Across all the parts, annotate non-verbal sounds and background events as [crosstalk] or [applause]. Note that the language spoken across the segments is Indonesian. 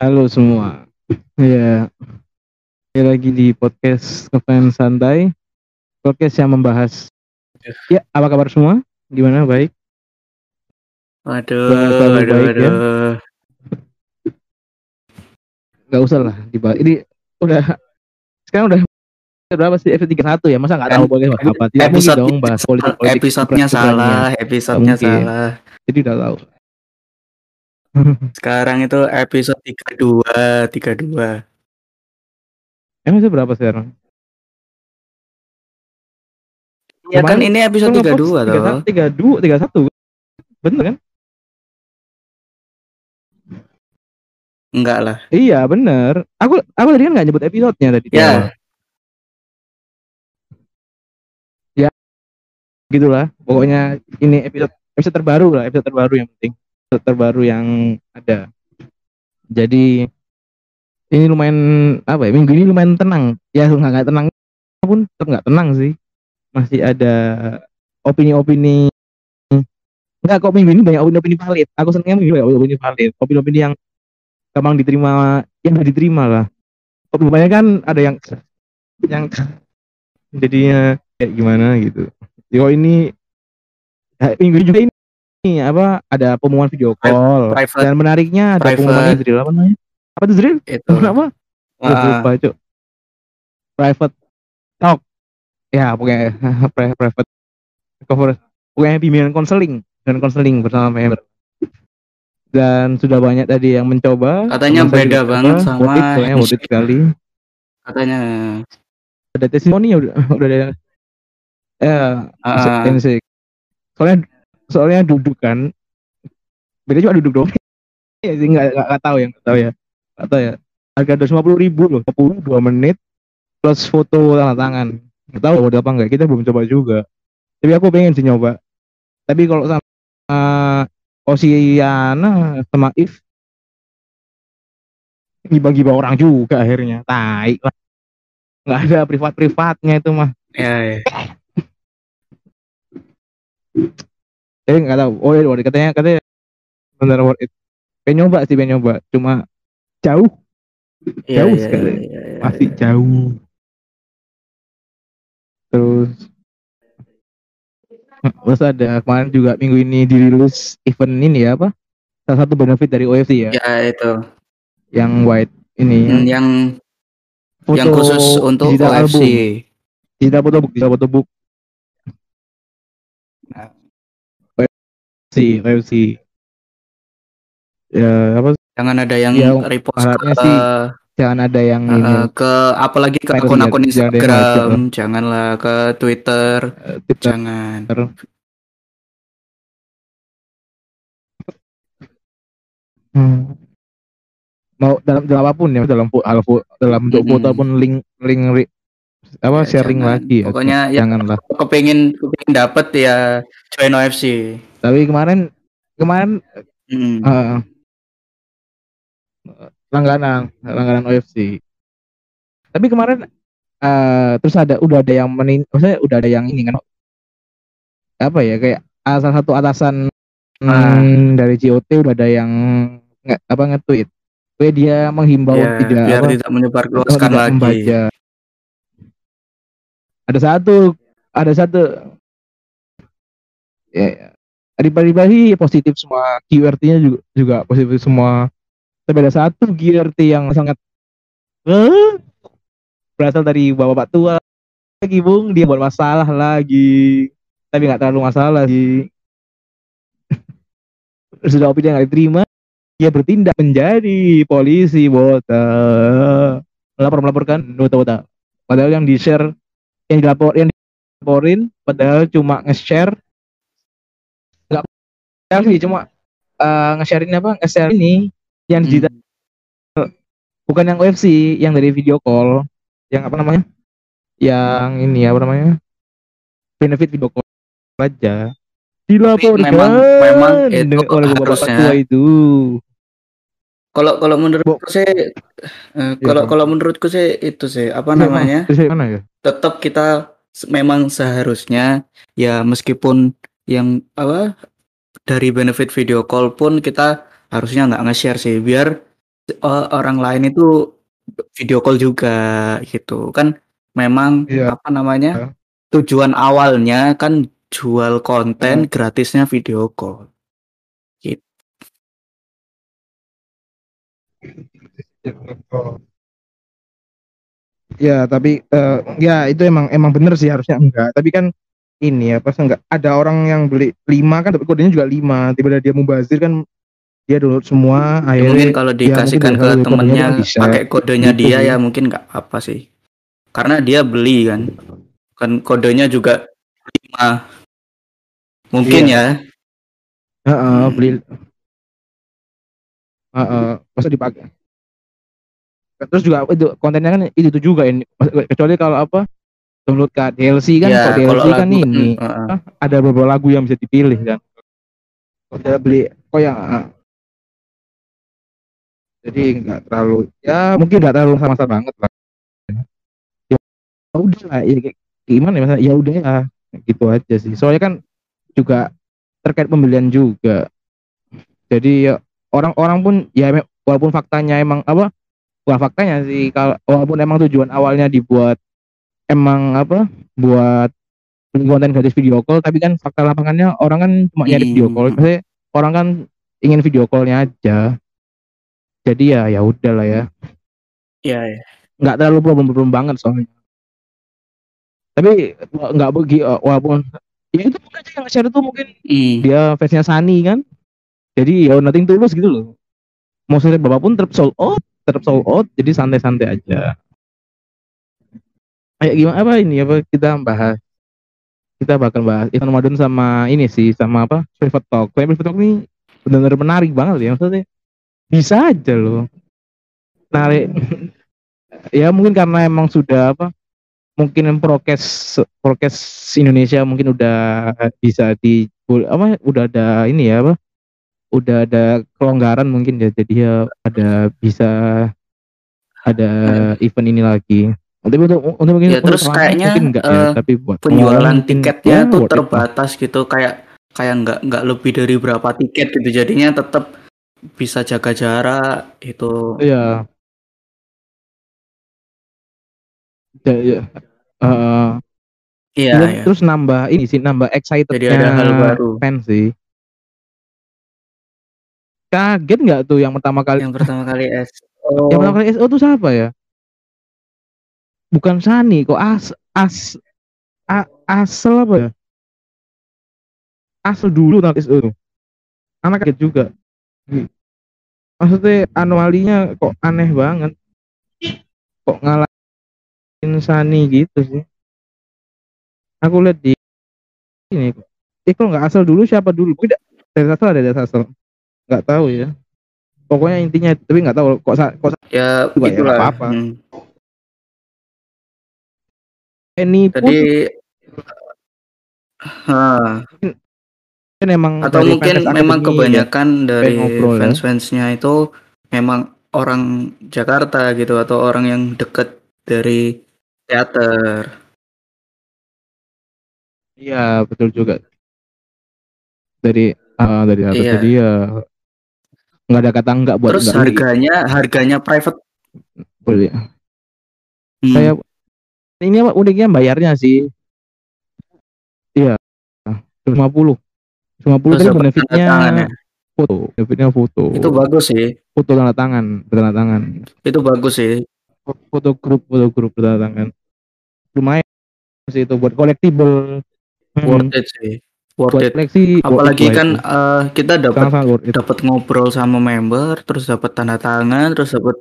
Halo semua. Ya, saya lagi di podcast Ngefans Santai. Podcast yang membahas. Ya, apa kabar semua? Gimana? Baik? Bahasa lu waduh, baik ya. waduh. Gak usah lah dibahas. Ini udah sekarang udah berapa sih episode 31 ya? Masa nggak tahu boleh bahas apa? Tidak Episode dong bahas politik politik episodenya salah, episodenya salah. Jadi udah tahu. [laughs] Sekarang itu episode 32, 32. Emang itu berapa sekarang? Ya kan Kemarin ini episode 32 toh. 32, 31. Bener kan? Enggak lah. Iya bener. Aku aku tadi kan nggak nyebut episodenya tadi. di awal. Ya, Gitulah. Pokoknya ini episode episode terbaru lah, episode terbaru yang penting. Terbaru yang ada. Jadi ini lumayan apa ya? Minggu ini lumayan tenang. Ya nggak nggak tenang pun tetap nggak tenang sih. Masih ada opini-opini. Enggak kok minggu ini banyak opini-opini valid. Aku senengnya minggu banyak opini valid. Opini-opini yang gampang diterima, yang nggak diterima lah. Opini kan ada yang yang jadinya kayak gimana gitu. Yo ini eh, minggu ini juga ini, ini apa ada pengumuman video call Private. dan menariknya ada Private. pengumuman Zril apa namanya? Apa tuh Zril? itu. [laughs] Gua Wah, lupa cuk. Private talk. Ya pokoknya [laughs] pri- private cover pokoknya bimbingan konseling dan konseling bersama member. Dan sudah banyak tadi yang mencoba. Katanya beda banget sama Worth it, pokoknya worth it handshake. sekali. katanya Ada testimoni ya udah [laughs] udah ada eh Ah. handshake. Soalnya soalnya duduk kan. Beda cuma duduk doang. [laughs] Ya sih nggak nggak nggak tahu ya nggak tahu ya nggak tahu ya. Harga dua lima puluh ribu loh, 10 dua menit plus foto tanda tangan. Nggak tahu ada apa enggak. Kita belum coba juga. Tapi aku pengen sih nyoba. Tapi kalau sama uh, Osiana sama If gibah-gibah orang juga akhirnya. Tai lah. Nggak ada privat-privatnya itu mah. ya, ya. [laughs] Jadi nggak tahu. Oh iya, worth it. katanya katanya benar worth it. Pengen nyoba sih, pengen nyoba. Cuma jauh, Iya, Jauh iya, sekali. iya, iya, iya. masih jauh. Terus terus ada kemarin juga minggu ini dirilis event ini ya apa? Salah satu benefit dari OFC ya, Ya itu. yang white ini Hmm, yang yang khusus untuk digital OFC. album, digital photobook, digital photobook. OFC, OFC. Ya apa? Jangan ada yang Ya, repost ke sih Jangan ada yang eh, ini ke apalagi ke akun-akun jangan yang Instagram, janganlah ke Twitter, eh, Twitter jangan. Hmm. Mau dalam dalam apa pun ya, dalam hal dalam bentuk foto pun link link ri- apa Ya, sharing jangan. lagi ya. Pokoknya ya janganlah. kepengin kepengin dapet ya join OFC. Tapi kemarin kemarin Mm. eh, langganan langganan OFC. Tapi kemarin eh terus ada udah ada yang menin, maksudnya udah ada yang ini kan apa ya kayak ah, salah satu atasan hmm, dari JOT udah ada yang nge, apa nge-tweet. Kayak dia menghimbau Ya, tidak biar apa, tidak menyebar luaskan lagi. membaca. Ada satu, ada satu. Ya, ya. pribadi positif semua. QRT-nya juga, juga positif semua. Tapi ada satu QRT yang sangat eh, berasal dari bapak-bapak tua lagi bung. Dia buat masalah lagi. Tapi nggak terlalu masalah sih. [laughs] Sudah opini yang nggak diterima dia bertindak menjadi polisi bota melapor melaporkan bota bota padahal yang di share yang dilapor yang dilaporin padahal cuma nge-share sih cuma eh, nge-share ini apa nge-share ini yang Hmm. digital. Bukan yang OFC yang dari video call. Yang apa namanya? Yang ini apa namanya? Benefit video call aja. Dilaporkan. Memang- memang itu oleh bapak tua itu. Kalau kalau menurutku sih eh, kalau Bang. kalau menurutku sih itu sih apa Iya, namanya? Mana ya? Tetap kita memang seharusnya ya meskipun yang apa dari benefit video call pun kita harusnya nggak nge-share sih biar eh, orang lain itu video call juga gitu kan memang Iya. apa namanya Iya. tujuan awalnya kan jual konten Iya. gratisnya video call gitu Ya, tapi eh, ya itu emang emang bener sih harusnya enggak. Tapi kan ini ya pas enggak ada orang yang beli lima kan tapi kodenya juga lima. Tiba-tiba dia mubazir kan dia download semua Ya, mungkin akhirnya kalau mungkin dikasihkan bisa ke temennya pakai kodenya Gitu dia ya mungkin nggak apa sih karena dia beli kan kan kodenya juga lima mungkin Iya. ya Heeh, Hmm. beli Heeh, masa dipakai. Terus juga itu kontennya kan itu juga ini kecuali kalau apa download ke DLC kan ya kalau kalau DLC kan lagu ini heeh. ada beberapa lagu yang bisa dipilih kan. Kalau beli oh yang ah. jadi nggak terlalu ya mungkin nggak terlalu sama-sama banget lah. Ya udah lah ya, gimana ya ya udah ya gitu aja sih. Soalnya kan juga terkait pembelian juga. Jadi ya, orang-orang pun ya walaupun faktanya emang apa bukan faktanya sih kalau walaupun emang tujuan awalnya dibuat emang apa buat konten gratis video call tapi kan fakta lapangannya orang kan cuma nyari video call. Hmm. Maksudnya orang kan ingin video callnya aja. Jadi ya ya udah lah ya. Ya ya nggak terlalu problem-problem banget soalnya. Tapi nggak begi walaupun ya itu mungkin aja yang share itu mungkin Hmm. dia fansnya Sani kan. Jadi ya nothing tulus gitu loh. Mau sore berapapun tetap sold out tetap sold out. Jadi santai-santai aja kayak gimana apa ini apa kita bahas? Kita bakal bahas Ethan Ramadan sama ini sih sama apa? Private talk. Soalnya private talk ini benar-benar menarik banget ya maksudnya bisa aja loh narik [laughs] ya mungkin karena emang sudah apa mungkin prokes prokes Indonesia mungkin udah bisa di apa udah ada ini ya apa udah ada kelonggaran mungkin ya jadi ya ada bisa ada event ini lagi tapi untuk untuk mungkin Ya, terus kayaknya, enggak ya eh, tapi buat penjualan tiketnya ya tuh terbatas gitu kayak kayak nggak nggak lebih dari berapa tiket gitu. Jadinya tetap bisa jaga jarak itu iya. Ya, ya. Eh, iya ya, ya terus nambah ini sih nambah excited jadi ada hal baru. fans sih. Kaget nggak tuh yang pertama kali? Yang pertama kali S yang pertama kali SO tuh siapa ya bukan Sani kok as as a, asal apa ya? Asal dulu nanti tuh anak kaget juga. Maksudnya anualinya kok aneh banget. Kok ngalahin Sani gitu sih? Aku lihat di ini eh kalau nggak asal dulu? Siapa dulu? Mungkin dari asal ada dari asal nggak tahu ya. Pokoknya intinya tapi nggak tahu kok kok ya Juga ya, itulah. apa-apa. Hmm. Ini pun Jadi ha, kan emang atau mungkin memang akademi ya. kebanyakan dari ngobrol ya. fans-fansnya itu memang orang Jakarta gitu atau orang yang deket dari teater. iya betul juga dari ah, dari atas Iya. jadi ya nggak ada kata enggak buat Terus harganya harganya private. boleh Hmm. kayak ini apa uniknya bayarnya sih iya 150 150 Terus tapi dapat benefitnya ya. foto benefitnya foto Itu bagus sih. foto tanda tangan tanda tangan Itu bagus sih. foto grup foto grup tanda tangan lumayan sih itu buat collectible Hmm, Worth it sih. Worth buat it. koleksi Apalagi kan eh, kita dapat dapat ngobrol sama member, terus dapat tanda tangan, terus dapat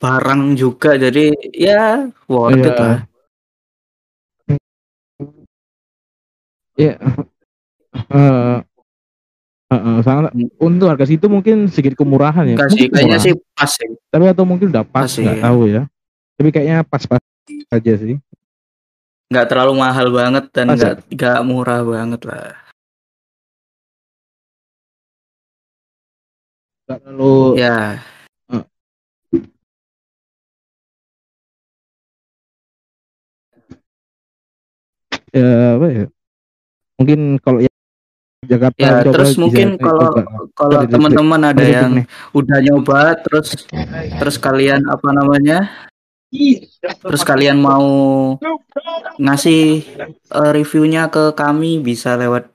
barang juga. Jadi ya worth it Iya. lah. Iya. Eh, eh, eh, sangat untuk harga situ mungkin sedikit kemurahan ya. Enggak sih, Mungkin kayaknya sih pas sih. Tapi atau mungkin udah pas nggak ya. tahu ya. Tapi kayaknya pas-pas aja sih. nggak terlalu mahal banget dan Pas ya? nggak nggak murah banget lah. Nggak terlalu Ya, ya apa ya? Mungkin kalau yang Jakarta Ya, coba terus mungkin kalau coba. kalau teman-teman ada yang nih. udah nyoba terus terus kalian apa namanya? Terus kalian mau ngasih eh, reviewnya ke kami bisa lewat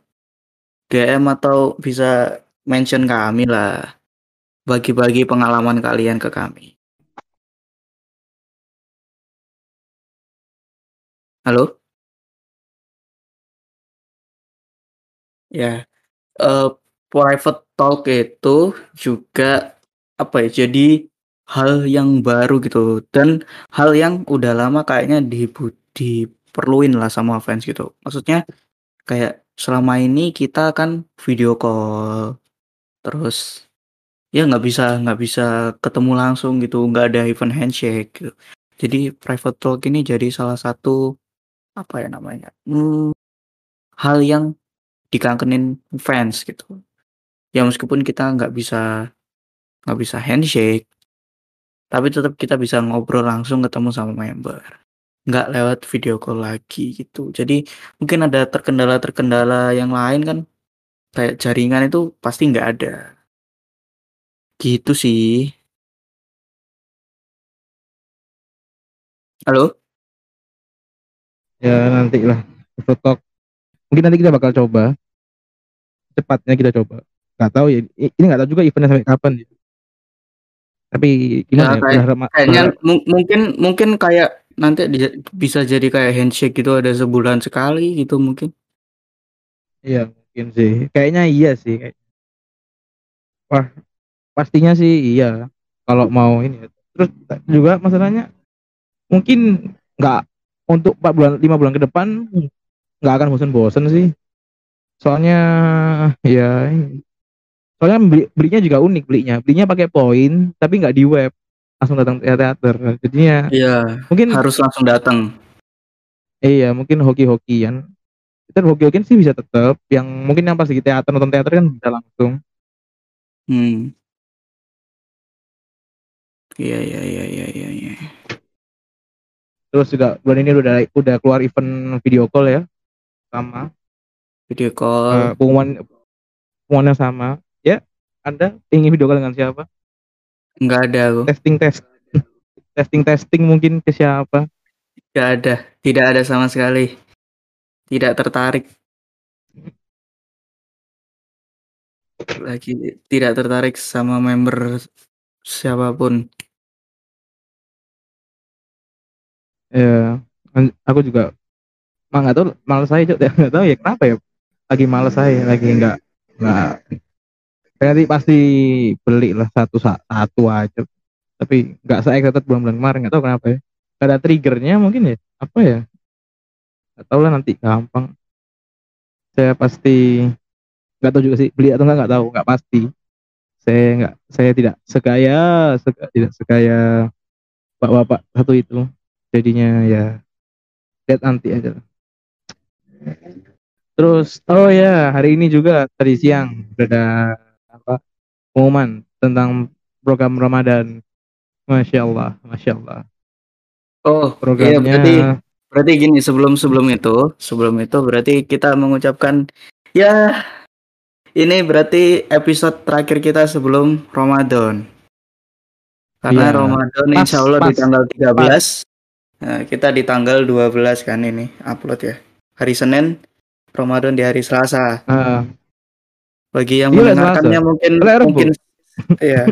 DM atau bisa mention kami lah. Bagi-bagi pengalaman kalian ke kami. Halo? Ya, eh, private talk itu juga apa ya? Jadi hal yang baru gitu dan hal yang udah lama kayaknya dibu- diperluin lah sama fans gitu. Maksudnya kayak selama ini kita kan video call terus ya nggak bisa nggak bisa ketemu langsung gitu nggak ada event handshake gitu. Jadi private talk ini jadi salah satu apa ya namanya hmm, hal yang dikangenin fans gitu. Ya meskipun kita nggak bisa nggak bisa handshake, tapi tetap kita bisa ngobrol langsung ketemu sama member. Nggak lewat video call lagi gitu. Jadi mungkin ada terkendala-terkendala yang lain kan kayak jaringan itu pasti nggak ada. Gitu sih. Halo? Ya nanti lah. Mungkin nanti kita bakal coba. Cepatnya kita coba. Gak tahu ya. Ini gak tahu juga eventnya sampai kapan. ya. Tapi gimana Ya, ya? kayak- berharap- Kayaknya berharap- mu- mungkin mungkin kayak nanti di- bisa jadi kayak handshake gitu ada sebulan sekali gitu mungkin. Iya mungkin sih. Kayaknya iya sih. Kayak- Wah pastinya sih iya. Kalau mau ini. ya. Terus juga masalahnya mungkin nggak untuk 4 bulan 5 bulan ke depan nggak akan bosen-bosen sih. Soalnya ya soalnya beli, belinya juga unik belinya. Belinya pakai poin tapi nggak di web. Langsung datang ke teater. Jadinya Iya, mungkin harus langsung datang. iya mungkin hoki-hokian. Kita hoki-hokian sih bisa tetap. Yang mungkin yang pas di teater nonton teater kan bisa langsung. Hmm. Iya iya iya iya iya. iya. Terus juga bulan ini udah udah keluar event video call ya sama Video call. pengumuman pengumumannya sama. Ya, Anda ingin video call dengan siapa? Nggak ada aku. Testing test [laughs] testing testing mungkin ke siapa? Nggak ada. Tidak ada sama sekali. Tidak tertarik. Lagi tidak tertarik sama member siapa pun. Ya, aku juga mah nggak tahu malas saya Cok. [laughs] nggak tahu ya kenapa ya lagi malas saya lagi nggak nggak. Nanti pasti beli lah satu satu aja. Tapi nggak saya excited bulan-bulan kemarin nggak tahu kenapa ya. Nggak ada triggernya mungkin ya apa ya? Nggak tahu lah nanti gampang. Saya pasti nggak tahu juga sih beli atau nggak nggak tahu nggak pasti. Saya nggak saya tidak sekaya seka- tidak sekaya bapak-bapak satu itu jadinya ya. Lihat nanti aja lah. Terus oh ya hari ini juga tadi siang ada apa pengumuman tentang program Ramadan Masya Allah Masya Allah Oh, iya programnya berarti berarti gini sebelum sebelum itu sebelum itu berarti kita mengucapkan ya ini berarti episode terakhir kita sebelum Ramadan. Karena Iya. Ramadan Pas, insya Allah di pas, tanggal 13 Nah, kita di tanggal 12 kan ini upload ya. Hari Senin Ramadan di hari Selasa. ah, Bagi yang Iya, mendengarkannya Selasa. mungkin Rebu. mungkin [laughs] ya.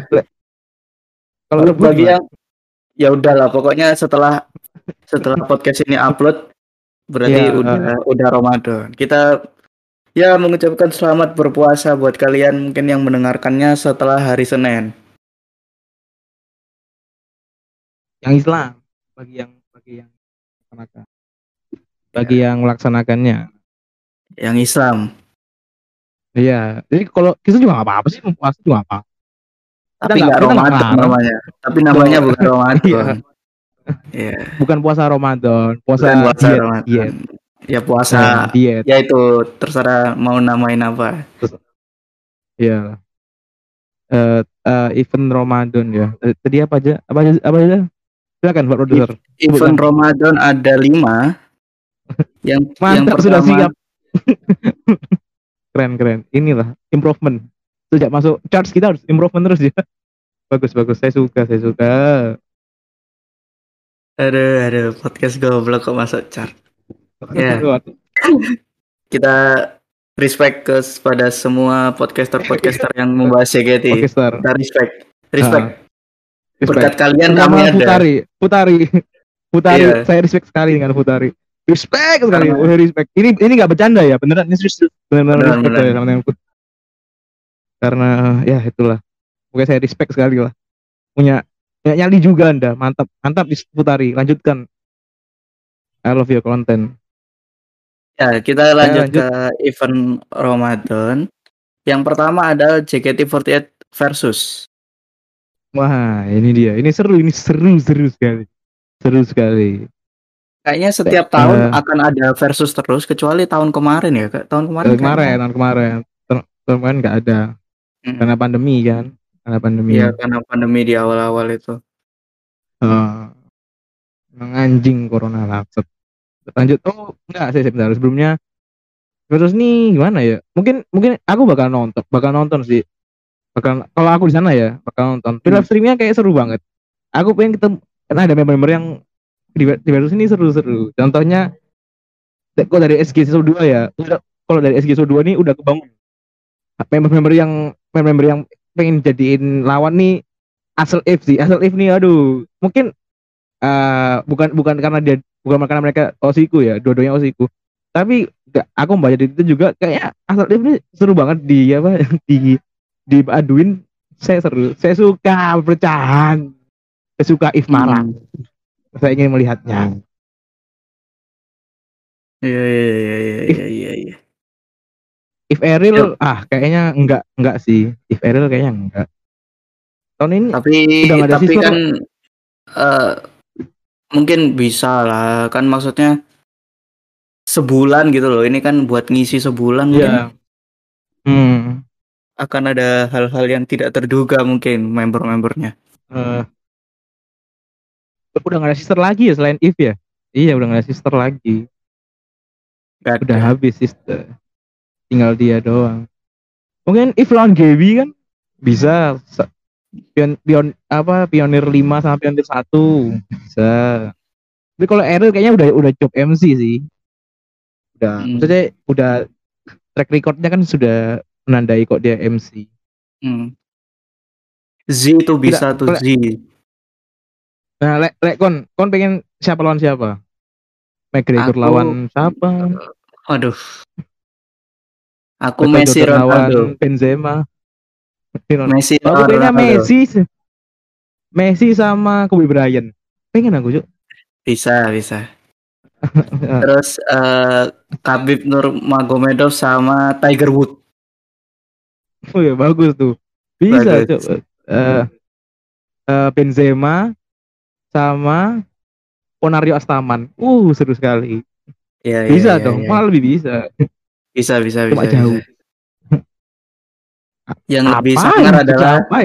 kalau bagi yang ya udahlah pokoknya setelah setelah podcast ini upload berarti Ya, udah udah Ramadan. Kita ya mengucapkan selamat berpuasa buat kalian mungkin yang mendengarkannya setelah hari Senin. yang Islam bagi yang bagi yang melaksanakan bagi yang melaksanakannya Yang Islam. iya jadi kalau kita juga nggak apa-apa sih puasa juga apa Tapi nggak- Ramadan namanya. Tapi namanya Oh. bukan Ramadan. Iya. bukan puasa Ramadan puasa, Bukan puasa diet, Ramadan. diet Ya puasa. Nah, diet Ya itu terserah mau namain apa. Iya. Eh eh, event Ramadan ya. Eh, Tadi apa aja? Apa aja? Apa aja? Silakan Pak Produser. Event Ramadan ada lima. [laughs] Yang yang Mantap sudah pertama siap. Keren keren inilah improvement sejak masuk charts kita harus improvement terus ya bagus bagus saya suka saya suka Aduh, aduh, podcast goblok kok masuk chart. Ya. Kita respect ke pada semua podcaster-podcaster yang membahas JKT. Podcaster. Kita respect. Respect. Respect. Berkat kalian kami ada. Putari Putari Putari Iya. saya respect sekali dengan Putari respect sekali Karena- Udah respect. Ini ini nggak bercanda ya? Beneran ini serius? Beneran Beneran, respect beneran. saya sama Put- karena ya itulah. Pokoknya saya respect sekali lah. Punya punya nyali juga anda. Mantap mantap di Putari lanjutkan. I love your content. Ya, kita lanjut, lanjut. ke event Ramadan. Yang pertama adalah JKT48 versus. wah ini dia. Ini seru ini seru seru sekali. Seru sekali Kayaknya setiap Eh, tahun eh. akan ada versus terus kecuali tahun kemarin ya, Kak. Tahun kemarin. tahun kemarin tahun kemarin tahun kemarin nggak ada Mm. karena pandemi kan karena pandemi Iya, karena pandemi di awal-awal itu. Eh, emang anjing corona lapset. Lanjut. Oh, enggak sih sebentar. Sebelumnya terus nih gimana ya? Mungkin mungkin aku bakal nonton, bakal nonton sih. Bakal kalau aku di sana ya, bakal nonton. Tapi Hmm. live streamnya kayak seru banget. Aku pengen ketemu karena ada member-member yang di, di ini seru-seru. Contohnya kok dari SG 2 ya. Udah, kalau dari SG 2 nih udah kebangun. Member-member yang member-member yang pengen jadiin lawan nih asal if sih asal if nih aduh mungkin eh bukan bukan karena dia bukan karena mereka osiku ya dua-duanya osiku tapi nggak- aku membaca di itu juga kayak asal if ini seru banget di apa [laughs] di di aduin saya seru saya suka perpecahan saya suka if marah Hmm. Saya ingin melihatnya. Iya, iya, iya, iya, iya, iya, iya. if Eril ah kayaknya enggak enggak sih. If Eril kayaknya enggak. Tahun ini Tapi Udah ada tapi siswa kan eh mungkin bisa lah. Kan maksudnya sebulan gitu loh. Ini kan buat ngisi sebulan mungkin. Ya hmm. Akan ada hal-hal yang tidak terduga mungkin member-membernya. eh udah nggak ada sister lagi ya selain if ya? Iya udah nggak ada sister lagi. Gak udah ada. habis sister. Tinggal dia doang. Mungkin if lawan Gaby kan? Bisa. Sa- pion, pion apa pionir 5 sama pionir 1 bisa. Tapi kalau Eril kayaknya udah udah job MC sih. Udah Hmm. maksudnya udah track recordnya kan sudah menandai kok dia MC Hmm. Z itu bisa tuh Z. nah lek lek kon kon pengen siapa lawan siapa McGregor Aku- lawan siapa Aduh. Aku Betul, Messi Ronaldo. Benzema Messi Aku pengennya. Messi Messi sama Kobe Bryant pengen aku Cuk. Bisa, bisa. [laughs] Terus eh Khabib Nurmagomedov sama Tiger Wood. oh ya bagus tuh bisa Bagus. Cuk. Eh, eh, Benzema sama Ponario Astaman uh seru sekali Iya, bisa iya, dong iya, iya. malah lebih bisa Bisa, bisa, Cuma bisa. jauh. bisa. [laughs] Yang lebih Apaan? sangar adalah apa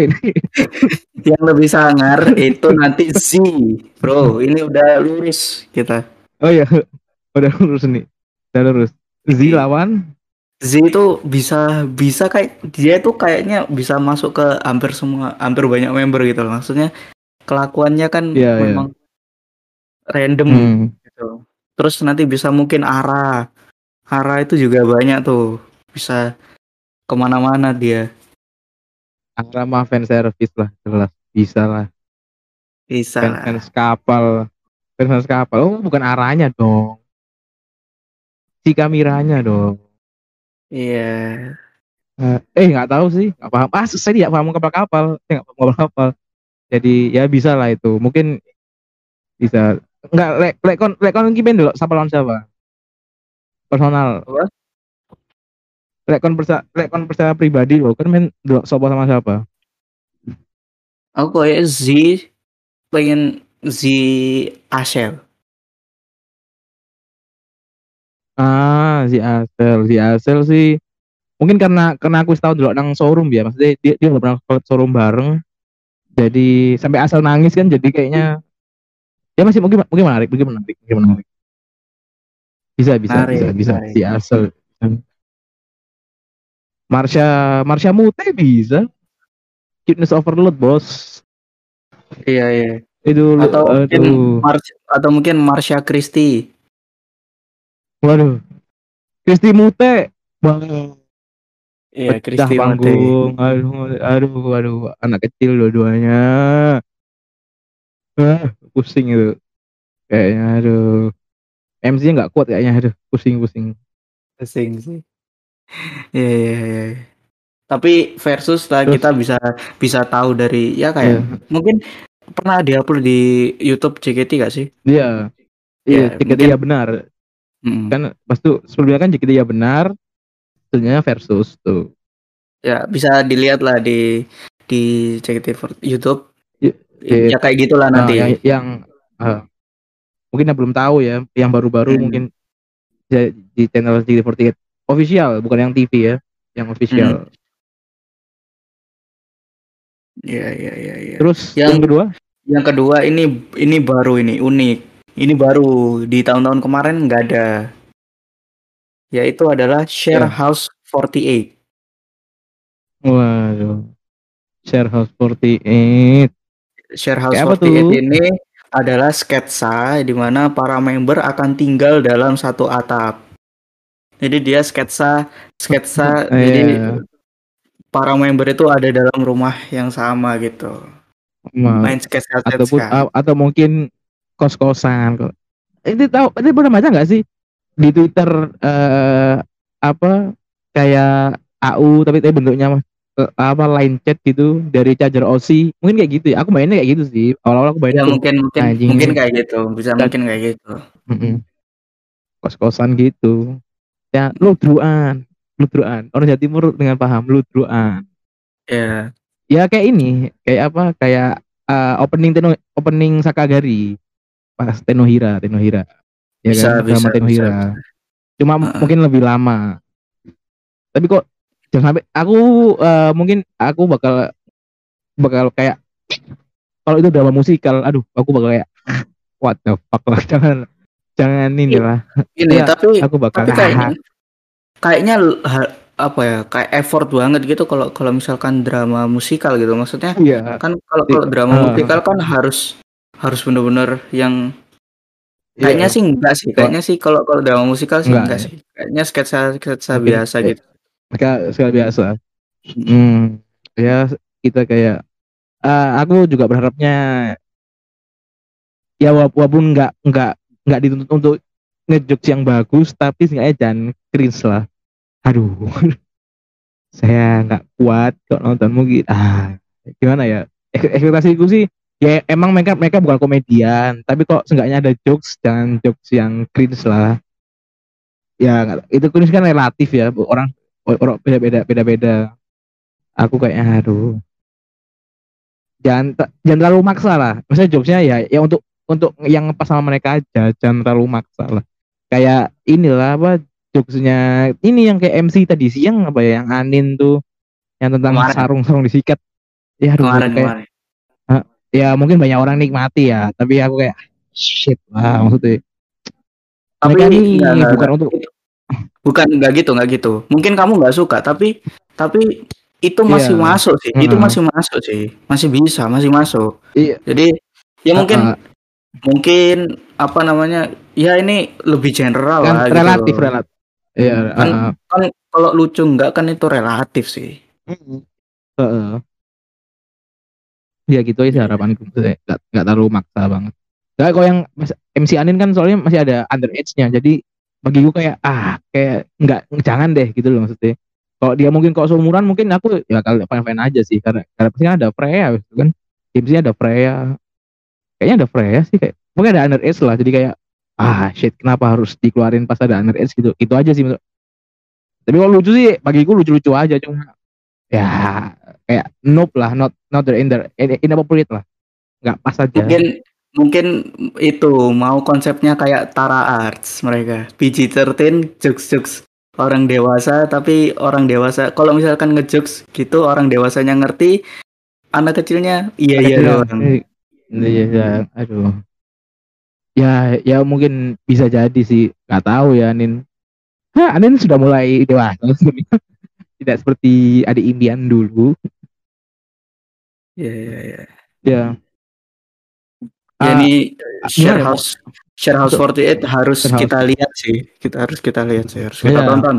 [laughs] yang lebih sangar itu nanti [laughs] Z, bro. Ini udah lurus kita. oh ya udah lurus nih udah lurus Z lawan Z itu bisa bisa kayak dia itu kayaknya bisa masuk ke hampir semua hampir banyak member gitu loh. Maksudnya kelakuannya kan Iya, iya. memang random hmm, gitu. Terus nanti bisa mungkin arah. Arah itu juga banyak tuh. Bisa ke mana-mana dia. Arama fan service lah jelas bisa lah Bisa. fans fans kapal fans fans kapal oh bukan arahnya dong si kameranya dong Iya. Eh, eh nggak tahu sih nggak paham ah saya tidak paham kapal kapal saya nggak paham kapal kapal jadi ya bisa lah itu. Mungkin bisa. Nggak lek lek kon lek kon dulu siapa lawan siapa? Personal. Apa? lek kon persa lek kon percaya pribadi loh kan main dulu siapa sama siapa? Aku kayak Z pengen Z Ashel. ah si Asel si Asel sih. Mungkin karena karena aku tahu dulu nang showroom ya maksudnya dia dia udah pernah ke showroom bareng jadi sampai Asel nangis kan jadi kayaknya ya masih mungkin mungkin menarik mungkin menarik mungkin menarik. Bisa bisa Menarik, bisa bisa. menarik. si Asel Marsha Marsha Mute bisa. Cuteness overload bos. Iya iya. itu Atau mungkin aduh Mars atau mungkin Marsha Christie. waduh. Kristi Mute. Wah, Iya, Mate. panggung aduh aduh aduh anak kecil dua-duanya ah pusing itu kayaknya aduh MC nya nggak kuat kayaknya aduh pusing pusing Pusing sih. Iya iya iya. Tapi versus lah Terus- kita bisa bisa tahu dari ya kayak Iya. mungkin pernah diupload di YouTube JKT gak sih? Iya. Ya, Iya, JKT mungkin- ya benar. Mm. Kan pas tuh sebelumnya kan JKT ya benar, sebenarnya versus tuh. Ya bisa dilihat lah di di for YouTube. Iya, iya. Ya kayak gitulah Nah, nanti. yang, yang ah, mungkin yang belum tahu ya, yang baru-baru Hmm. mungkin di, di channel JKT48 official, bukan yang TV ya, yang official. Iya iya iya iya. Terus Yang- yang kedua, Yang kedua ini ini baru ini unik. Ini baru di tahun-tahun kemarin nggak ada. Yaitu adalah Share Ya. House 48. waduh, Share House 48. Share House Kayak apa 48 tuh? ini adalah sketsa di mana para member akan tinggal dalam satu atap. Jadi dia sketsa sketsa jadi Iya. para member itu ada dalam rumah yang sama gitu. Ma- Main sketsa ataupun atau mungkin kos-kosan kok. Ini tahu ini pernah baca nggak sih di Twitter eh apa kayak AU tapi tapi bentuknya eh, apa line chat gitu dari charger OSI mungkin kayak gitu ya aku mainnya kayak gitu sih awal-awal aku mainnya Ya mungkin mungkin Anjing. mungkin kayak gitu. Bisa Dan- mungkin kayak gitu. mm-mm, kos-kosan gitu ya ludruan ludruan orang Jawa Timur dengan paham ludruan Ya. ya kayak ini kayak apa kayak eh, opening teno opening Sakagari pas Tenohira Tenohira ya Bisa, kan? bisa, Tenohira bisa, cuma Heeh. mungkin lebih lama. Tapi kok jangan sampai aku eh, mungkin aku bakal bakal kayak kalau itu drama musikal aduh aku bakal kayak what the fuck lah [laughs] jangan jangan ini Iya. lah. Ini Iya, tapi aku bakal tapi kayaknya kayaknya l- ha- apa ya kayak effort banget gitu kalau kalau misalkan drama musikal gitu. Maksudnya iya. kan kalau Iya, kalau drama ah. musikal kan harus harus bener-bener yang Iya. kayaknya sih enggak sih kayaknya sih kalau kalau drama musikal sih Enggak, enggak, ya. sih. Kayaknya sketsa sketsa Mungkin, biasa eh, gitu. Mereka sekali biasa. Hmm. Ya kita kayak eh, aku juga berharapnya ya wala- walaupun nggak nggak nggak dituntut untuk ngejokes yang bagus tapi seenggaknya jangan cringe lah. Aduh [laughs] saya nggak kuat kok nonton mungkin ah gimana ya? Ek- ekspektasiku sih ya emang mereka mereka bukan komedian tapi kok seenggaknya ada jokes jangan jokes yang cringe lah. Ya itu cringe kan relatif ya orang orang beda-beda beda-beda aku kayaknya aduh. Jangan jangan terlalu maksa lah. Maksudnya jokesnya ya ya untuk untuk yang pas sama mereka aja jangan terlalu maksa lah. Kayak inilah apa jokesnya ini yang kayak MC tadi siang apa ya yang Anin tuh yang tentang Kemarin. sarung sarung disikat. Ya aduh kemarin kayak kemarin ya mungkin banyak orang nikmati ya tapi aku kayak shit lah maksudnya tapi mereka ini enggak, bukan enggak. untuk bukan enggak gitu enggak gitu mungkin kamu nggak suka tapi tapi itu masih Iya. masuk sih itu Heeh. masih masuk sih masih bisa masih masuk iya jadi ya mungkin uh-uh. mungkin apa namanya ya ini lebih general kan lah gitu relatif loh. relatif iya Kan- uh-uh. kan kalau lucu enggak kan itu relatif sih Heeh. Ya gitu aja sih harapanku Maksudnya nggak nggak terlalu maksa banget. Nah, kalau yang MC Anin kan soalnya masih ada underage-nya, jadi bagiku kayak ah kayak nggak jangan deh gitu loh maksudnya. Kalau dia mungkin kalau seumuran mungkin aku ya kalau fine fine aja sih karena karena pasti kan ada Freya gitu kan. MC-nya ada Freya. Kayaknya ada Freya sih kayak mungkin ada underage lah jadi kayak ah shit kenapa harus dikeluarin pas ada underage gitu. Itu aja sih menurut- Tapi kalau lucu sih bagiku lucu-lucu aja cuma ya kayak noob lah not not the in the in- inappropriate lah. Nggak pas aja. Mungkin mungkin itu mau konsepnya kayak Tara Arts mereka. PG-13 jokes-jokes orang dewasa tapi orang dewasa. Kalau misalkan ngejokes gitu orang dewasanya ngerti anak kecilnya iya iya doang. iya iya iya, aduh. Ya ya mungkin bisa jadi sih. Nggak tahu ya Anin. Hah, Anin sudah mulai dewasa. [laughs] Tidak seperti adik Indian dulu. Ya, ya, ya. Ya. Ya Ah, ini share gimana, house share house 48 harus Share House. kita lihat sih. Kita harus kita lihat sih, harus kita Iya. tonton.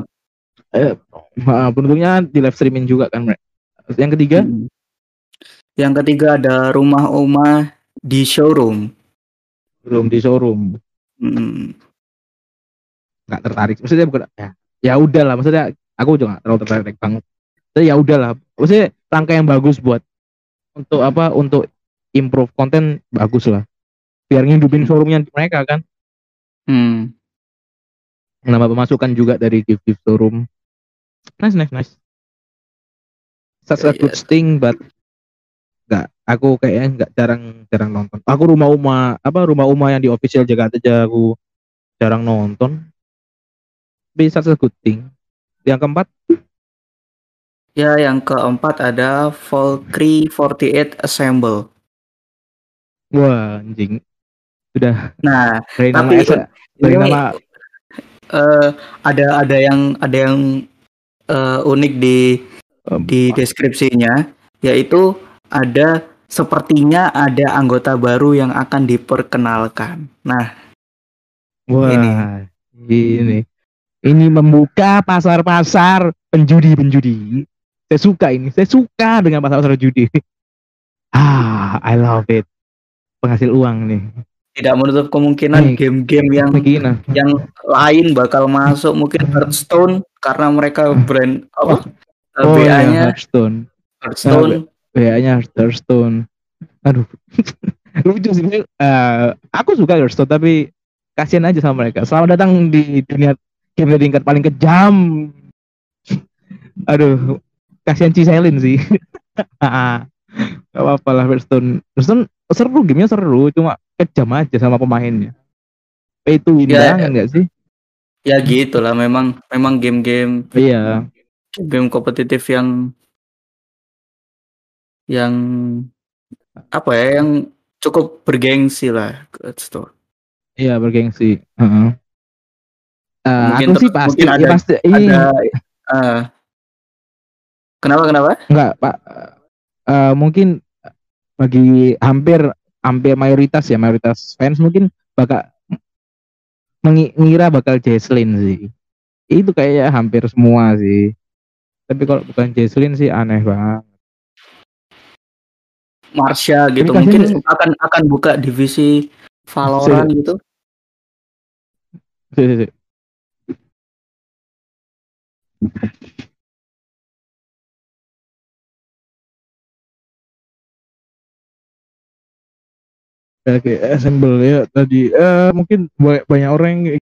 eh, beruntungnya di live streaming juga kan, Bre. Yang ketiga, Hmm. Yang ketiga ada rumah Oma di showroom. belum di showroom. Hmm. nggak tertarik maksudnya bukan ya ya udahlah maksudnya aku juga nggak terlalu tertarik banget jadi ya udahlah maksudnya langkah yang bagus buat untuk apa untuk improve konten bagus lah. Biar ngidupin showroomnya mereka kan? Hmm. nambah pemasukan juga dari gift gift showroom. Nice nice nice. Such a Iya. good thing but nggak aku kayaknya nggak jarang jarang nonton. Aku rumah uma apa rumah uma yang di official Jakarta aja aku jarang nonton. Tapi such a good thing. Yang keempat Ya, yang keempat ada Valkyrie 48 Assemble. Wah, anjing. Sudah Nah, dari nama Tapi, Esa, dari ini- nama eh ada ada yang ada yang eh, unik di em, di deskripsinya yaitu ada sepertinya ada anggota baru yang akan diperkenalkan. Nah, wah, ini. ini. ini. membuka pasar-pasar penjudi-penjudi. Saya suka ini. Saya suka dengan pasar-pasar judi. [laughs] Ah, I love it. Penghasil uang nih. tidak menutup kemungkinan game-game yang Begini. yang lain bakal masuk mungkin Hearthstone karena mereka brand apa? eh, Oh, ya, BA-nya Hearthstone. Hearthstone. BA-nya Hearthstone. Aduh. [laughs] Lucu sih. Eh, aku suka Hearthstone tapi kasihan aja sama mereka. Selamat datang di dunia game tingkat paling kejam. [laughs] Aduh, kasihan Ciselin sih. [laughs] Gak apa-apa lah Hearthstone. Hearthstone seru, gamenya seru, cuma kejam aja sama pemainnya. Pay to win Ya, banget nggak sih? Ya gitulah memang memang game-game Iya, game kompetitif yang yang apa ya yang cukup bergengsi lah Hearthstone. iya bergengsi. Heeh. Eh, Mungkin aku sih pasti, mungkin ada- iya, pasti ini Ada eh, kenapa kenapa? enggak Pak. Eh, mungkin bagi hampir hampir mayoritas ya mayoritas fans mungkin bakal mengira bakal Jesslyn sih. Itu kayak hampir semua sih. Tapi kalau bukan Jesslyn sih aneh banget. Marsha gitu Tapi mungkin kasih- akan akan buka divisi Valorant gitu. Si, si, si. Oke, assemble ya tadi. Eh mungkin ba- banyak orang yang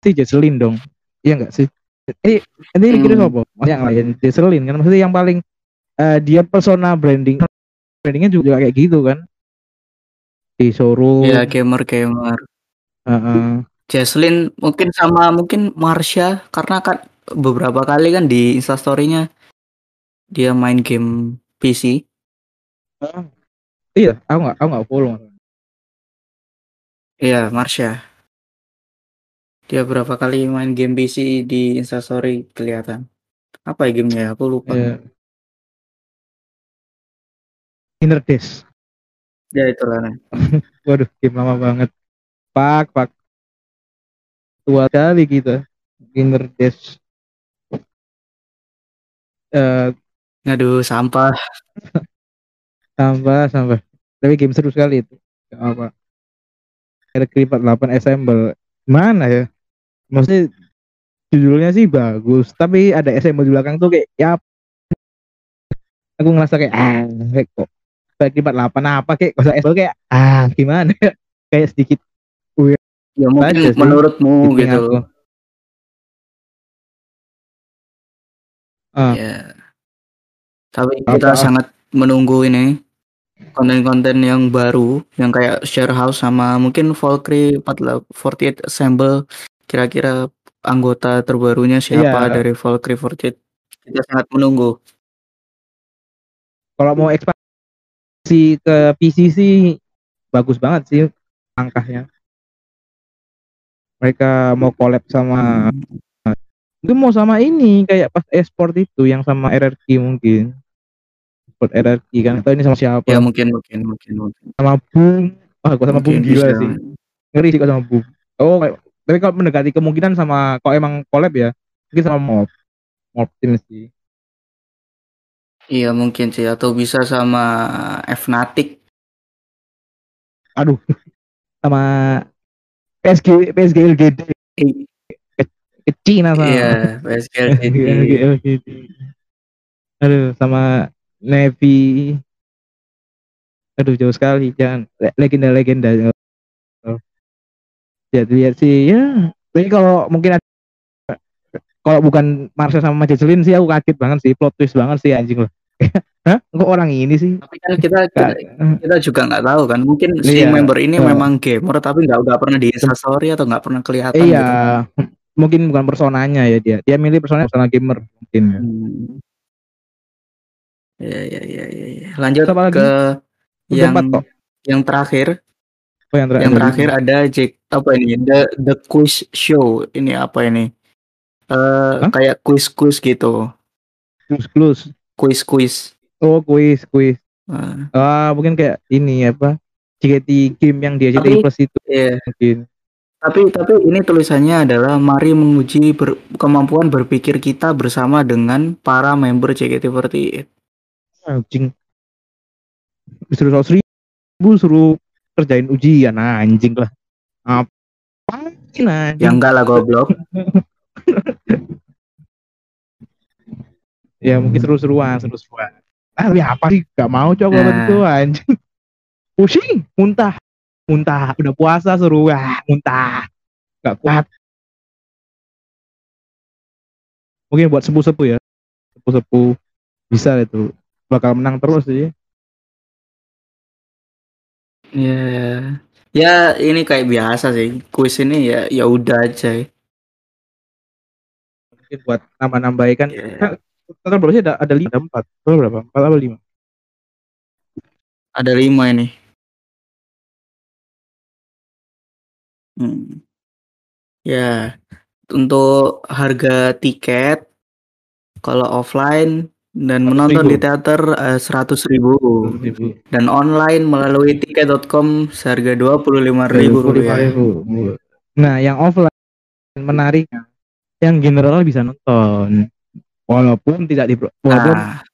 si Jesselyn dong. Iya enggak sih? Eh, ini Hmm. kira apa? Yang lain Jesselyn kan maksudnya yang paling eh, dia persona branding brandingnya juga kayak gitu kan di showroom. Ya gamer gamer. Heeh. Jesslyn mungkin sama mungkin Marsha karena kan beberapa kali kan di instastorynya dia main game PC. Iya, aku nggak aku nggak follow. Iya Marsha. Dia berapa kali main game PC di instastory kelihatan. Apa ya gamenya? ya? Aku lupa. Iya. Inner Days. Ya itulah. nah. [laughs] Waduh, game lama banget. Pak, pak. Tua kali kita. Inner Days. Eh, Aduh sampah. [laughs] sampah, sampah. Tapi game seru sekali itu. Gak apa. Ada Kripat 8 Assemble. Mana ya? Maksudnya judulnya sih bagus, tapi ada Assemble di belakang tuh kayak ya aku ngerasa kayak ah kayak kok kayak Kripat 8 apa kayak kok Assemble kayak ah gimana ya? [laughs] Kayak sedikit Ya mungkin menurutmu feeling gitu. aku. Ah. Ya. Tapi kita Apa? sangat menunggu ini konten-konten yang baru yang kayak share house sama mungkin Valkyrie 48 Assemble kira-kira anggota terbarunya siapa Iya. dari Valkyrie 48 kita sangat menunggu kalau mau ekspansi ke PC sih bagus banget sih langkahnya. Mereka mau collab sama Itu mau sama ini kayak pas esport itu yang sama RRQ mungkin. Esport RRQ kan atau ini sama siapa? Ya mungkin mungkin mungkin mungkin. Sama Bung. Wah, gua sama Bung Mungkin gila bisa. sih. Ngeri sih kalau sama Bung. Oh, tapi kalau mendekati kemungkinan sama kalau emang collab ya, mungkin sama Mob. Mob Team sih. Iya mungkin sih atau bisa sama Fnatic. Aduh. Sama PSG PSG LGD I- ke Cina sama. Iya, PSG. LGD. Aduh, sama Navy. Aduh, jauh sekali. Jangan Le- legenda-legenda. Ya, lihat sih ya. Tapi kalau mungkin ada, kalau bukan Marcel sama Majeslin sih aku kaget banget sih, plot twist banget sih anjing loh. [laughs] Hah? Kok orang ini sih? Tapi kan kita kita, kita juga nggak tahu kan. Mungkin si Iya. member ini Iya. memang gamer tapi nggak nggak pernah di Instastory atau nggak pernah kelihatan iya, gitu. mungkin bukan personanya ya dia. Dia milih personanya persona gamer mungkin. ya. Hmm. Ya, ya, ya, ya. Lanjut apa lagi? ke Udah yang empat kok. yang terakhir. Oh, yang terakhir. Yang terakhir ada Jack apa ini? The The Quiz Show. Ini apa ini? Hah? kayak quiz-quiz gitu. Clues, clues. Quiz-quiz. Oh, kuis, kuis. Nah, Ah, mungkin kayak ini apa? JKT game yang di JKT Tapi- Plus itu iya. mungkin. Tapi tapi ini tulisannya adalah mari menguji ber- kemampuan berpikir kita bersama dengan para member JKT48. Anjing. Disuruh seratus ribu, suruh kerjain ujian anjing lah. Apa? anjing? Ya enggak lah goblok. [laughs] Ya mungkin seru-seruan, seru-seruan. Ah, ya apa sih? Gak mau coba Nah. itu anjing. [laughs] Pusing, muntah. Muntah, udah puasa seru ah, muntah. Gak kuat. Mungkin buat sepuh-sepuh ya. Sepuh-sepuh bisa itu. Bakal menang terus sih. Ya. Ya ini kayak biasa sih. Kuis ini ya ya udah aja. Mungkin buat nambah-nambahin kan. Ya. Total berapa sih ada ada lima, ada empat. Total berapa? Empat apa lima? Ada lima ini. Hmm. Ya, untuk harga tiket kalau offline dan 100.000. menonton di teater seratus ribu dan online melalui tiket.com seharga dua puluh lima ribu rupiah. Nah, yang offline menarik, yang general bisa nonton, walaupun tidak di walaupun Nah,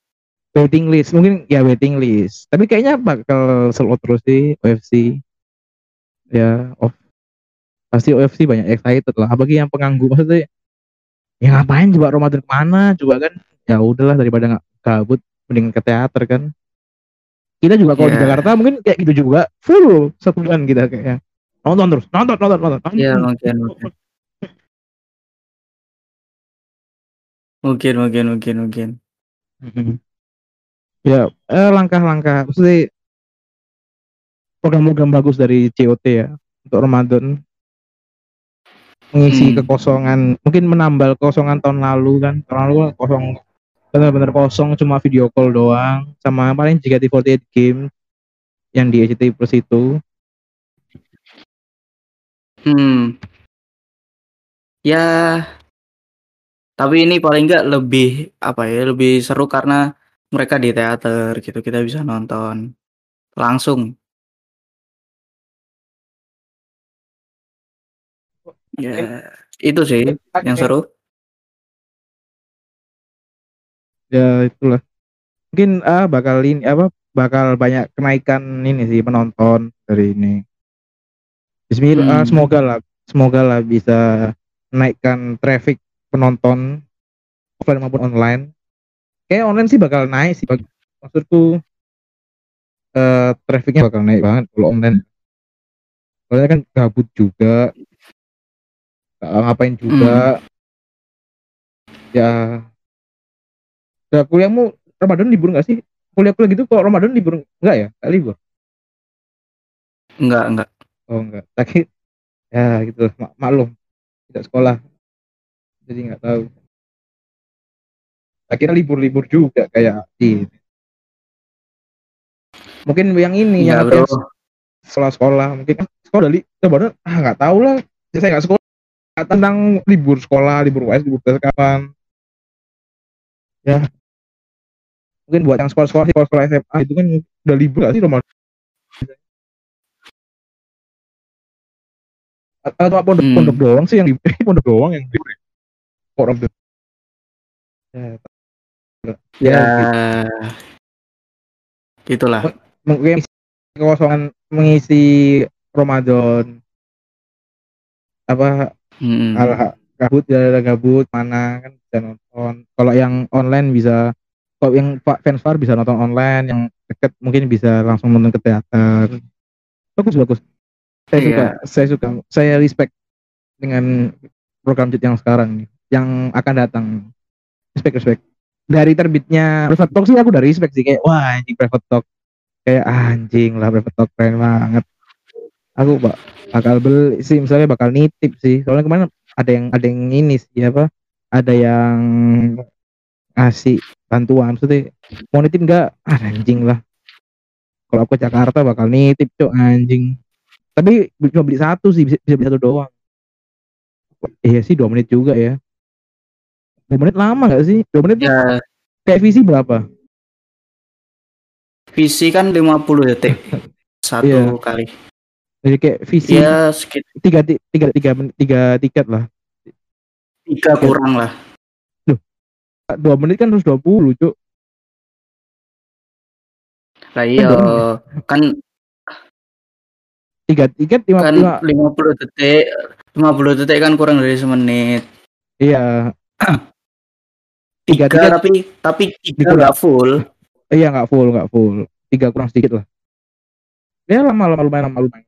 waiting list, mungkin ya waiting list. Tapi kayaknya bakal sold out terus sih UFC. Ya, off. Pasti UFC banyak excited lah. Bagi yang penganggu maksudnya, ya ngapain coba Ramadan ke mana? Coba kan, ya udahlah daripada nggak gabut, mending ke teater kan. Kita juga kalau di Ya. Jakarta mungkin kayak gitu juga, full satu bulan kita kayaknya. Nonton terus, nonton, nonton, nonton. nonton. ya mungkin mungkin mungkin mungkin mungkin mungkin. Mhm. Ya, eh, langkah-langkah maksudnya program-program bagus dari COT ya untuk Ramadan mengisi Hmm. kekosongan, mungkin menambal kekosongan tahun lalu kan. Tahun lalu kan kosong benar-benar kosong cuma video call doang sama paling JKT48 game yang di SCTV Plus itu. Hmm. Ya. Tapi ini paling enggak lebih apa ya, lebih seru karena mereka di teater gitu. Kita bisa nonton langsung. Ya, itu sih yang seru. Ya itulah. Mungkin ah bakal ini apa bakal banyak kenaikan ini sih penonton dari ini. Bismillah, ah, Hmm. semoga lah, semoga lah bisa naikkan traffic penonton offline maupun online. Kayak online sih bakal naik sih. Maksudku eh trafficnya bakal naik banget kalau online. Soalnya kan gabut juga, ngapain juga. Ya, ya kuliahmu Ramadan libur nggak sih? Kuliah-kuliah gitu kalau Ramadan libur nggak ya? Nggak libur? Enggak, enggak. Oh enggak. Tapi ya gitu mak maklum tidak sekolah. Jadi nggak tahu. Akhirnya libur-libur juga kayak ini. Mungkin yang ini Enggak, yang Bro. sekolah-sekolah mungkin ah, sekolah li Ramadan ah nggak tahu lah. Saya nggak sekolah tentang libur sekolah libur US libur kapan ya mungkin buat yang sekolah-sekolah sekolah, sekolah SMA itu kan udah libur gak sih Ramadan atau pondok Hmm. pondok doang sih yang libur [laughs] pondok doang yang libur kok Ramadan ya, ya, gitu. gitulah. mungkin kekosongan mengisi Ramadan apa Mm. hal gabut ya gabut mana kan bisa nonton. Kalau yang online bisa kalau yang Pak fans far bisa nonton online yang deket mungkin bisa langsung nonton ke teater. Bagus bagus. Saya Iya. suka saya suka saya respect dengan program Jet yang sekarang nih yang akan datang. Respect respect. Dari terbitnya private talk sih aku dari respect sih kayak wah anjing private talk. Kayak anjing lah private talk keren banget. Aku bak bakal beli sih misalnya bakal nitip sih. Soalnya kemarin ada yang ada yang ini sih apa? Ada yang ngasih bantuan. Maksudnya mau nitip enggak ah, anjing lah. Kalau aku ke Jakarta bakal nitip cok anjing. Tapi cuma beli satu sih bisa, bisa beli satu doang. Iya sih dua menit juga ya. Dua menit lama gak sih? Dua menit Ya, kayak visi berapa? Visi kan 50 detik. [laughs] Satu Iya. kali. Jadi kayak visi Ya, sekitar tiga, ti- tiga, tiga, tiga tiket lah. Tiga kurang lah. dua menit kan harus 20 cuk. Lah iya, kan tiga tiket lima, kan lima- 50 detik 50 detik kan kurang dari semenit. iya. Tiga, Tiga tiket tapi tapi tiga nggak full. iya nggak full nggak full. Tiga kurang sedikit lah. Ya lama lama lumayan lama lumayan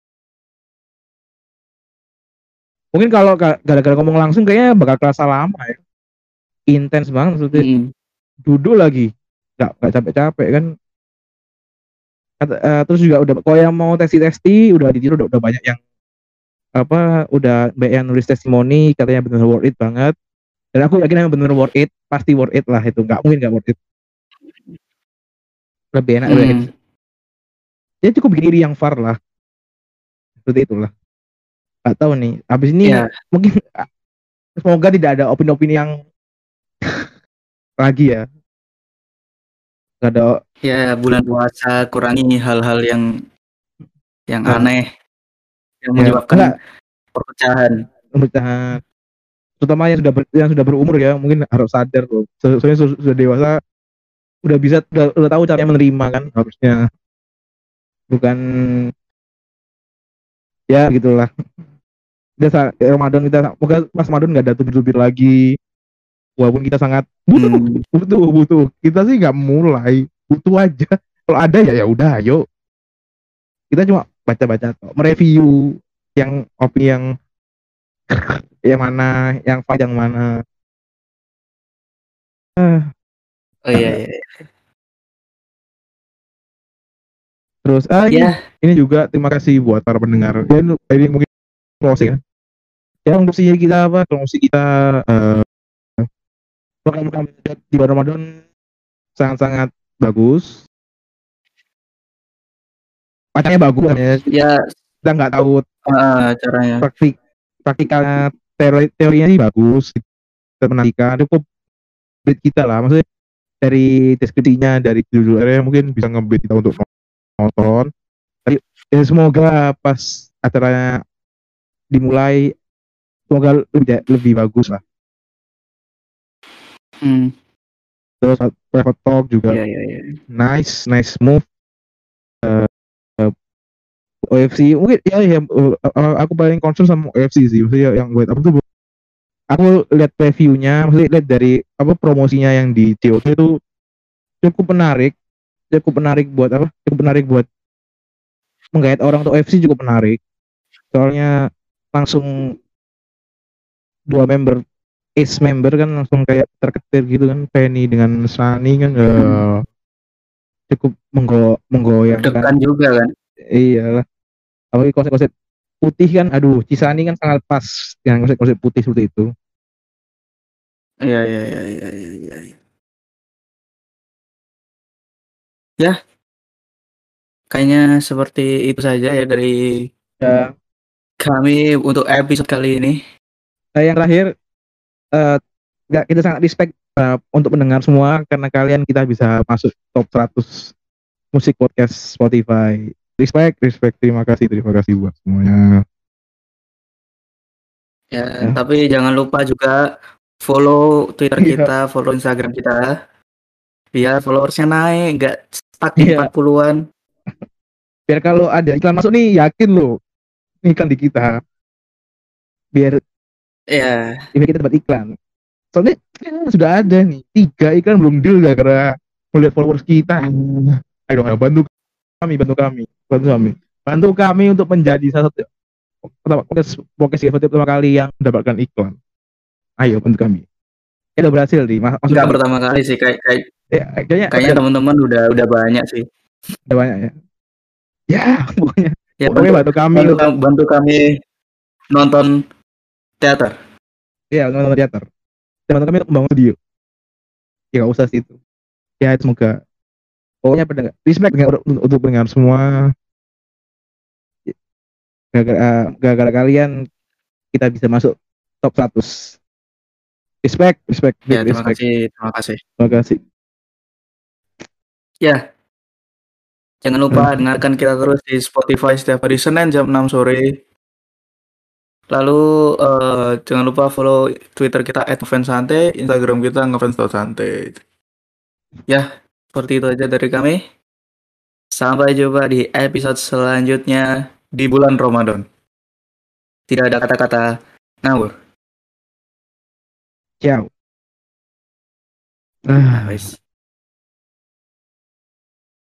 mungkin kalau ga- gara-gara ngomong langsung kayaknya bakal kerasa lama ya. Intens banget maksudnya. Mm. duduk lagi. Nggak nggak capek-capek kan. Kata- eh, terus juga udah kalau yang mau testi-testi udah di udah, udah banyak yang apa udah banyak yang nulis testimoni katanya benar worth it banget. Dan aku yakin yang benar worth it pasti worth it lah itu. Nggak mungkin nggak worth it. Lebih enak lebih Hmm. enak. ya cukup bikin diri yang far lah. Seperti itulah nggak tahu nih habis ini Ya. mungkin [laughs] semoga tidak ada opini-opini yang [laughs] lagi ya nggak ada Ya, bulan puasa kurangi hal-hal yang yang Nah. aneh yang Ya, menyebabkan enggak. perpecahan. pemerintahan terutama yang sudah ber, yang sudah berumur ya mungkin harus sadar loh So- soalnya su- sudah dewasa udah bisa udah, udah tahu caranya menerima kan harusnya bukan ya gitulah kita sa- Ramadan kita moga pas Ramadan nggak ada tubir-tubir lagi. Walaupun kita sangat butuh Hmm. butuh butuh. Kita sih nggak mulai butuh aja. Kalau ada ya ya udah ayo. Kita cuma baca-baca mereview yang opini yang [laughs] yang mana yang fight yang mana. Ah, Oh iya iya. terus ah ini, Ya, ini juga terima kasih buat para pendengar. Dan ini mungkin closing ya yang promosi kita apa? Promosi kita eh program-program di bulan Ramadan sangat-sangat bagus. Pacarnya bagus kan? Ya ya. Kita nggak tahu eh, caranya. praktik praktikal teori teorinya sih bagus. Kita menantikan cukup beat kita lah. Maksudnya dari deskripsinya dari judulnya mungkin bisa ngebet kita untuk nonton. Tapi ya semoga pas acaranya dimulai semoga lebih lebih bagus lah. Hmm. terus private talk juga. Iya iya iya. nice nice move. Eh, eh, OFC mungkin ya ya eh, aku paling concern sama OFC sih. Maksudnya yang buat apa tuh? Aku lihat reviewnya maksudnya lihat dari apa promosinya yang di COT itu cukup menarik. Cukup menarik buat apa? Cukup menarik buat menggait orang untuk OFC cukup menarik. Soalnya langsung dua member ace member kan langsung kayak terketir gitu kan Penny dengan Sunny kan eh, cukup menggo menggoyangkan Dekan juga kan. iyalah apalagi konsep-konsep putih kan aduh Cisani kan sangat pas dengan konsep-konsep putih seperti itu Iya iya iya iya iya. iya. Ya. Kayaknya seperti itu saja ya dari ya kami untuk episode kali ini. Uh, yang terakhir uh, kita sangat respect uh, untuk mendengar semua karena kalian kita bisa masuk top 100 musik podcast Spotify. Respect, respect. Terima kasih, terima kasih buat semuanya. Ya, ya. tapi jangan lupa juga follow Twitter iya. kita, follow Instagram kita. Biar followersnya naik, nggak stuck di yeah. 40-an. Biar kalau ada iklan masuk nih, yakin lo iklan di kita. Biar ya yeah. biar kita dapat iklan. Soalnya ya, sudah ada nih, tiga iklan belum deal gak karena melihat followers kita. Ayo dong, bantu kami, bantu kami, bantu kami. Bantu kami untuk menjadi salah satu podcast podcast pertama kali yang mendapatkan iklan. Ayo bantu kami. Kita berhasil nih. Mas Enggak pertama kali sih kayak kayak ya, kayaknya kayaknya teman-teman udah udah banyak sih. Udah banyak ya. Ya, pokoknya. Ya, pokoknya bantu, bantu kami bantu, bantu kami nonton teater. Iya, nonton teater. Bantu kami membangun studio. Ya gak usah sih itu. Ya semoga pokoknya pendengar respect untuk, untuk pendengar semua gara-gara kalian kita bisa masuk top 100 respect respect ya, terima respect. kasih terima kasih terima kasih ya jangan lupa hmm. dengarkan kita terus di Spotify setiap hari Senin jam 6 sore lalu uh, jangan lupa follow Twitter kita @fansante Instagram kita ngefans.sante ya seperti itu aja dari kami. Sampai jumpa di episode selanjutnya di bulan Ramadan. Tidak ada kata-kata ngawur. Ciao. Ah,